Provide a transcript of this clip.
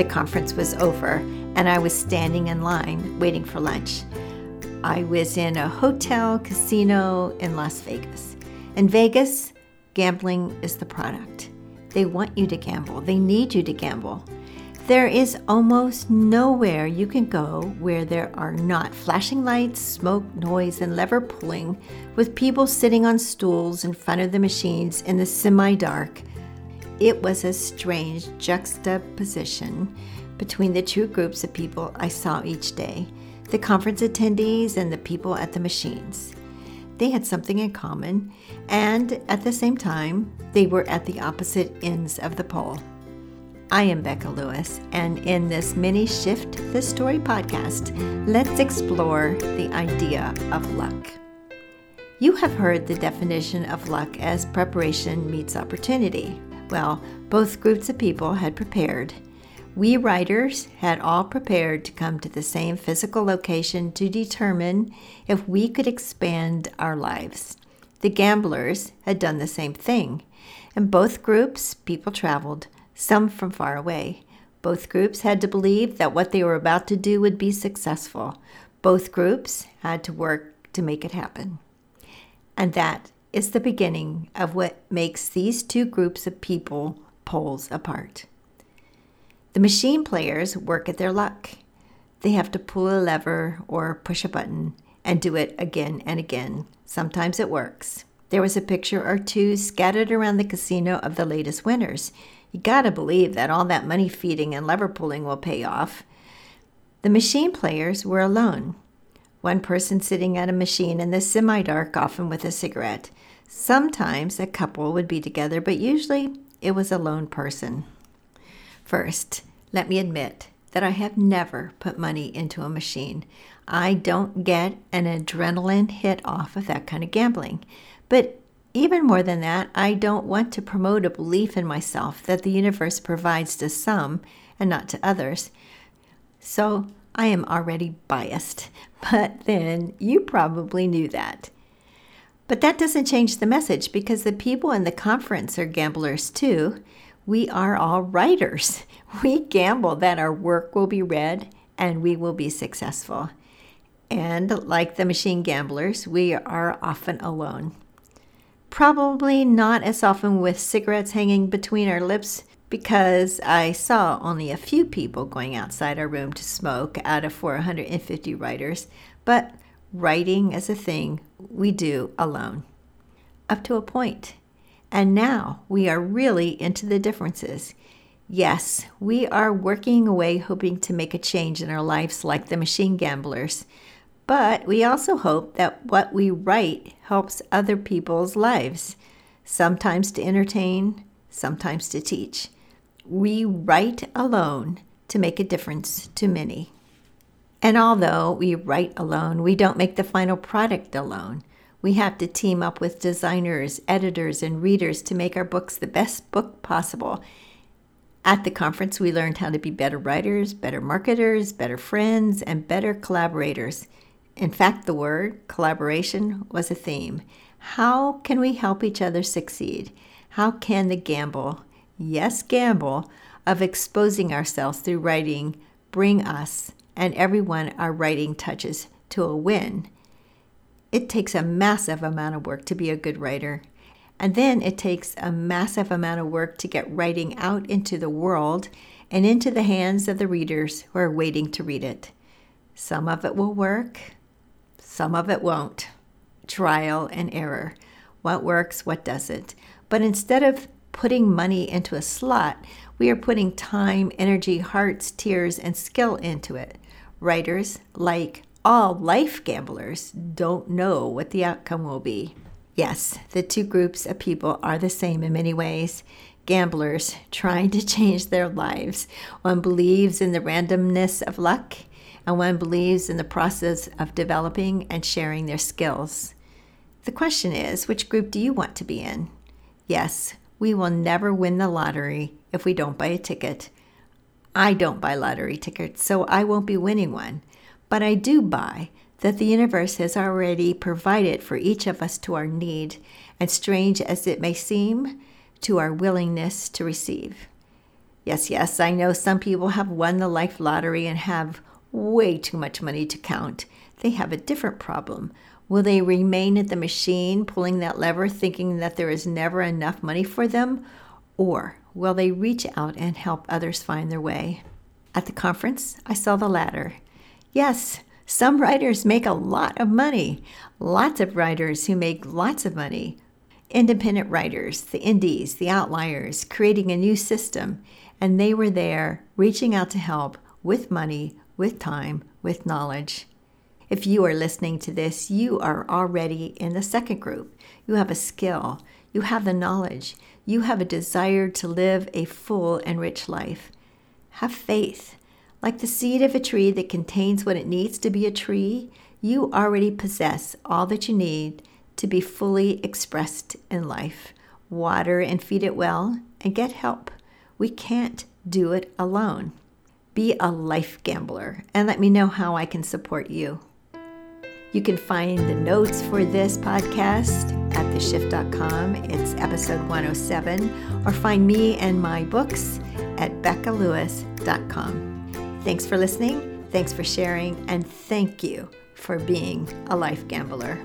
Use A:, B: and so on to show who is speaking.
A: The conference was over, and I was standing in line waiting for lunch. I was in a hotel casino in Las Vegas. In Vegas, gambling is the product. They want you to gamble, they need you to gamble. There is almost nowhere you can go where there are not flashing lights, smoke, noise, and lever pulling, with people sitting on stools in front of the machines in the semi dark. It was a strange juxtaposition between the two groups of people I saw each day the conference attendees and the people at the machines. They had something in common, and at the same time, they were at the opposite ends of the pole. I am Becca Lewis, and in this mini Shift the Story podcast, let's explore the idea of luck. You have heard the definition of luck as preparation meets opportunity. Well, both groups of people had prepared. We writers had all prepared to come to the same physical location to determine if we could expand our lives. The gamblers had done the same thing. In both groups, people traveled some from far away. Both groups had to believe that what they were about to do would be successful. Both groups had to work to make it happen. And that is the beginning of what makes these two groups of people poles apart. The machine players work at their luck. They have to pull a lever or push a button and do it again and again. Sometimes it works. There was a picture or two scattered around the casino of the latest winners. You gotta believe that all that money feeding and lever pulling will pay off. The machine players were alone. One person sitting at a machine in the semi dark, often with a cigarette. Sometimes a couple would be together, but usually it was a lone person. First, let me admit that I have never put money into a machine. I don't get an adrenaline hit off of that kind of gambling. But even more than that, I don't want to promote a belief in myself that the universe provides to some and not to others. So I am already biased, but then you probably knew that. But that doesn't change the message because the people in the conference are gamblers too. We are all writers. We gamble that our work will be read and we will be successful. And like the machine gamblers, we are often alone. Probably not as often with cigarettes hanging between our lips because I saw only a few people going outside our room to smoke out of 450 writers, but writing is a thing we do alone. Up to a point. And now we are really into the differences. Yes, we are working away hoping to make a change in our lives like the machine gamblers. But we also hope that what we write helps other people's lives, sometimes to entertain, sometimes to teach. We write alone to make a difference to many. And although we write alone, we don't make the final product alone. We have to team up with designers, editors, and readers to make our books the best book possible. At the conference, we learned how to be better writers, better marketers, better friends, and better collaborators. In fact, the word collaboration was a theme. How can we help each other succeed? How can the gamble, yes, gamble, of exposing ourselves through writing bring us and everyone our writing touches to a win? It takes a massive amount of work to be a good writer. And then it takes a massive amount of work to get writing out into the world and into the hands of the readers who are waiting to read it. Some of it will work, some of it won't. Trial and error. What works, what doesn't. But instead of putting money into a slot, we are putting time, energy, hearts, tears, and skill into it. Writers, like all life gamblers, don't know what the outcome will be. Yes, the two groups of people are the same in many ways. Gamblers trying to change their lives. One believes in the randomness of luck, and one believes in the process of developing and sharing their skills. The question is which group do you want to be in? Yes, we will never win the lottery if we don't buy a ticket. I don't buy lottery tickets, so I won't be winning one. But I do buy that the universe has already provided for each of us to our need, and strange as it may seem, to our willingness to receive. Yes, yes, I know some people have won the life lottery and have way too much money to count. They have a different problem. Will they remain at the machine pulling that lever thinking that there is never enough money for them? Or will they reach out and help others find their way? At the conference, I saw the latter. Yes, some writers make a lot of money. Lots of writers who make lots of money. Independent writers, the indies, the outliers, creating a new system. And they were there reaching out to help with money, with time, with knowledge. If you are listening to this, you are already in the second group. You have a skill, you have the knowledge, you have a desire to live a full and rich life. Have faith. Like the seed of a tree that contains what it needs to be a tree, you already possess all that you need to be fully expressed in life. Water and feed it well and get help. We can't do it alone. Be a life gambler and let me know how I can support you. You can find the notes for this podcast at theshift.com. It's episode 107, or find me and my books at beccalewis.com. Thanks for listening, thanks for sharing, and thank you for being a life gambler.